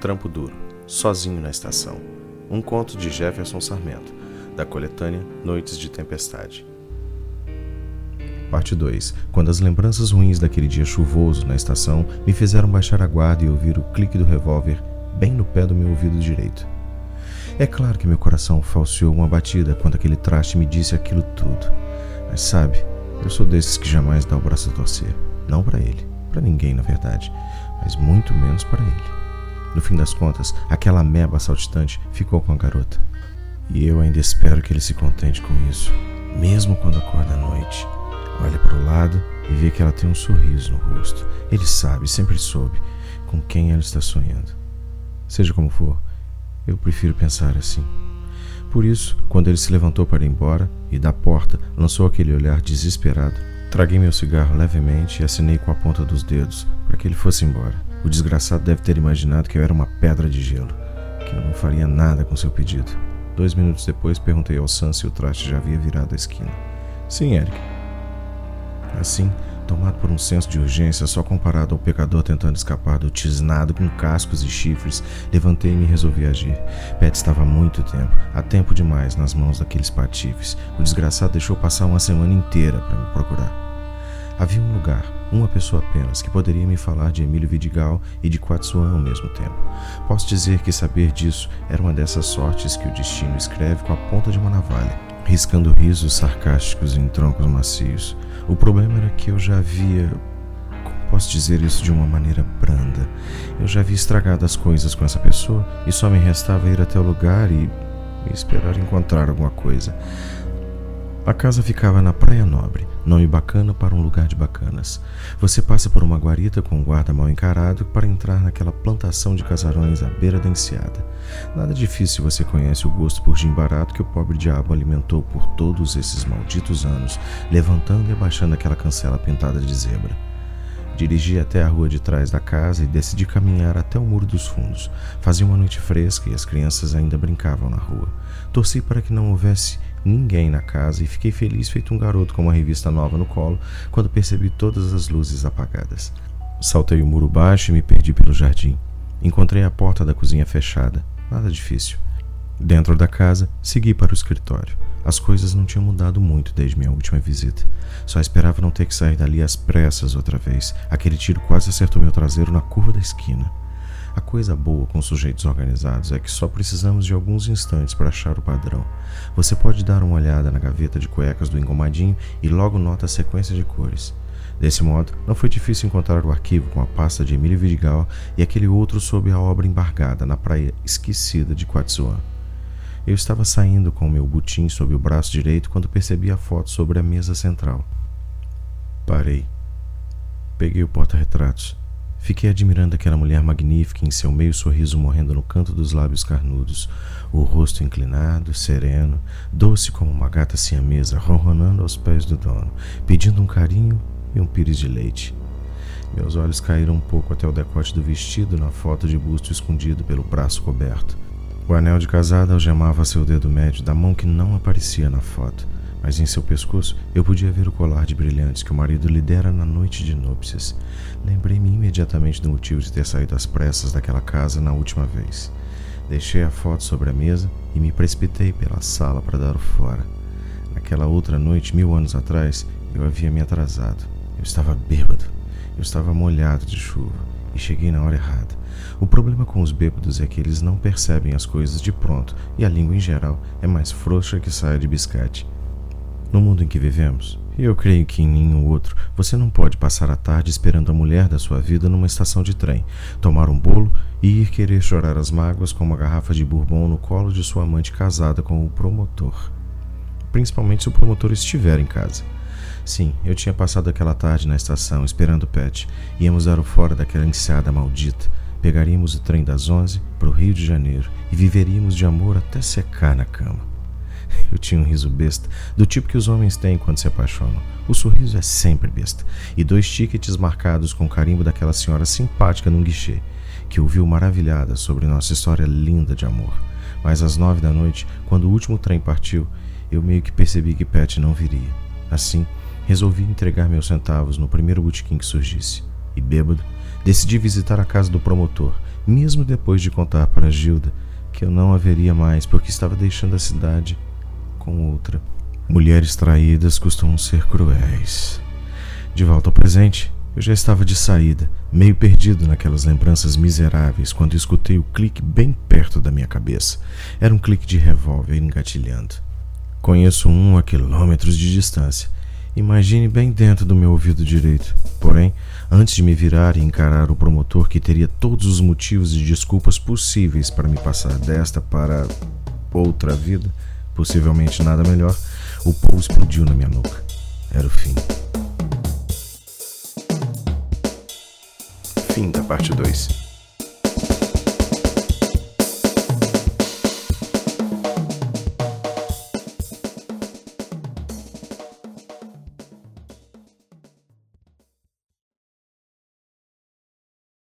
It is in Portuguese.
Trampo Duro, Sozinho na Estação. Um conto de Jefferson Sarmento, da coletânea Noites de Tempestade. Parte 2. Quando as lembranças ruins daquele dia chuvoso na estação me fizeram baixar a guarda e ouvir o clique do revólver bem no pé do meu ouvido direito. É claro que meu coração falseou uma batida quando aquele traste me disse aquilo tudo. Mas sabe, eu sou desses que jamais dá o braço a torcer. Não para ele, para ninguém na verdade, mas muito menos para ele. No fim das contas, aquela meba saltitante ficou com a garota. E eu ainda espero que ele se contente com isso, mesmo quando acorda à noite. Olha para o lado e vê que ela tem um sorriso no rosto. Ele sabe, sempre soube, com quem ela está sonhando. Seja como for, eu prefiro pensar assim. Por isso, quando ele se levantou para ir embora e da porta lançou aquele olhar desesperado, traguei meu cigarro levemente e assinei com a ponta dos dedos para que ele fosse embora. O desgraçado deve ter imaginado que eu era uma pedra de gelo, que eu não faria nada com seu pedido. Dois minutos depois, perguntei ao Sam se o traste já havia virado a esquina. Sim, Eric. Assim, tomado por um senso de urgência só comparado ao pecador tentando escapar do tisnado com cascos e chifres, levantei-me e resolvi agir. Pet estava há muito tempo, há tempo demais, nas mãos daqueles patifes. O desgraçado deixou passar uma semana inteira para me procurar. Havia um lugar, uma pessoa apenas, que poderia me falar de Emílio Vidigal e de Quatsuan ao mesmo tempo. Posso dizer que saber disso era uma dessas sortes que o destino escreve com a ponta de uma navalha, riscando risos sarcásticos em troncos macios. O problema era que eu já havia. Como posso dizer isso de uma maneira branda? Eu já havia estragado as coisas com essa pessoa e só me restava ir até o lugar e, e esperar encontrar alguma coisa. A casa ficava na Praia Nobre, nome bacana para um lugar de bacanas. Você passa por uma guarita com um guarda mal encarado para entrar naquela plantação de casarões à beira da enseada. Nada difícil você conhece o gosto por gin barato que o pobre diabo alimentou por todos esses malditos anos, levantando e abaixando aquela cancela pintada de zebra. Dirigi até a rua de trás da casa e decidi caminhar até o muro dos fundos. Fazia uma noite fresca e as crianças ainda brincavam na rua. Torci para que não houvesse ninguém na casa e fiquei feliz feito um garoto com uma revista nova no colo quando percebi todas as luzes apagadas. Saltei o muro baixo e me perdi pelo jardim. Encontrei a porta da cozinha fechada. Nada difícil. Dentro da casa, segui para o escritório. As coisas não tinham mudado muito desde minha última visita. Só esperava não ter que sair dali às pressas outra vez. Aquele tiro quase acertou meu traseiro na curva da esquina. A coisa boa com sujeitos organizados é que só precisamos de alguns instantes para achar o padrão. Você pode dar uma olhada na gaveta de cuecas do engomadinho e logo nota a sequência de cores. Desse modo, não foi difícil encontrar o arquivo com a pasta de Emílio Vidigal e aquele outro sob a obra embargada na praia esquecida de Quatsuan. Eu estava saindo com meu butim sob o braço direito quando percebi a foto sobre a mesa central. Parei. Peguei o porta-retratos. Fiquei admirando aquela mulher magnífica em seu meio sorriso morrendo no canto dos lábios carnudos, o rosto inclinado, sereno, doce como uma gata siamesa, ronronando aos pés do dono, pedindo um carinho e um pires de leite. Meus olhos caíram um pouco até o decote do vestido na foto de busto escondido pelo braço coberto. O anel de casada algemava seu dedo médio da mão que não aparecia na foto mas em seu pescoço eu podia ver o colar de brilhantes que o marido lhe dera na noite de núpcias. Lembrei-me imediatamente do motivo de ter saído às pressas daquela casa na última vez. Deixei a foto sobre a mesa e me precipitei pela sala para dar o fora. Naquela outra noite, mil anos atrás, eu havia me atrasado. Eu estava bêbado. Eu estava molhado de chuva e cheguei na hora errada. O problema com os bêbados é que eles não percebem as coisas de pronto e a língua em geral é mais frouxa que saia de biscate. No mundo em que vivemos, e eu creio que em nenhum outro, você não pode passar a tarde esperando a mulher da sua vida numa estação de trem, tomar um bolo e ir querer chorar as mágoas com uma garrafa de bourbon no colo de sua amante casada com o promotor. Principalmente se o promotor estiver em casa. Sim, eu tinha passado aquela tarde na estação esperando o Pet. Íamos dar o fora daquela enseada maldita. Pegaríamos o trem das onze para o Rio de Janeiro e viveríamos de amor até secar na cama. Eu tinha um riso besta, do tipo que os homens têm quando se apaixonam. O sorriso é sempre besta. E dois tickets marcados com o carimbo daquela senhora simpática num guichê, que ouviu maravilhada sobre nossa história linda de amor. Mas às nove da noite, quando o último trem partiu, eu meio que percebi que Pat não viria. Assim, resolvi entregar meus centavos no primeiro botequim que surgisse. E bêbado, decidi visitar a casa do promotor, mesmo depois de contar para Gilda que eu não haveria mais porque estava deixando a cidade com outra. Mulheres traídas costumam ser cruéis. De volta ao presente, eu já estava de saída, meio perdido naquelas lembranças miseráveis, quando escutei o clique bem perto da minha cabeça. Era um clique de revólver engatilhando. Conheço um a quilômetros de distância. Imagine bem dentro do meu ouvido direito. Porém, antes de me virar e encarar o promotor que teria todos os motivos e desculpas possíveis para me passar desta para outra vida, possivelmente nada melhor, o pau explodiu na minha nuca. Era o fim. Fim da parte 2.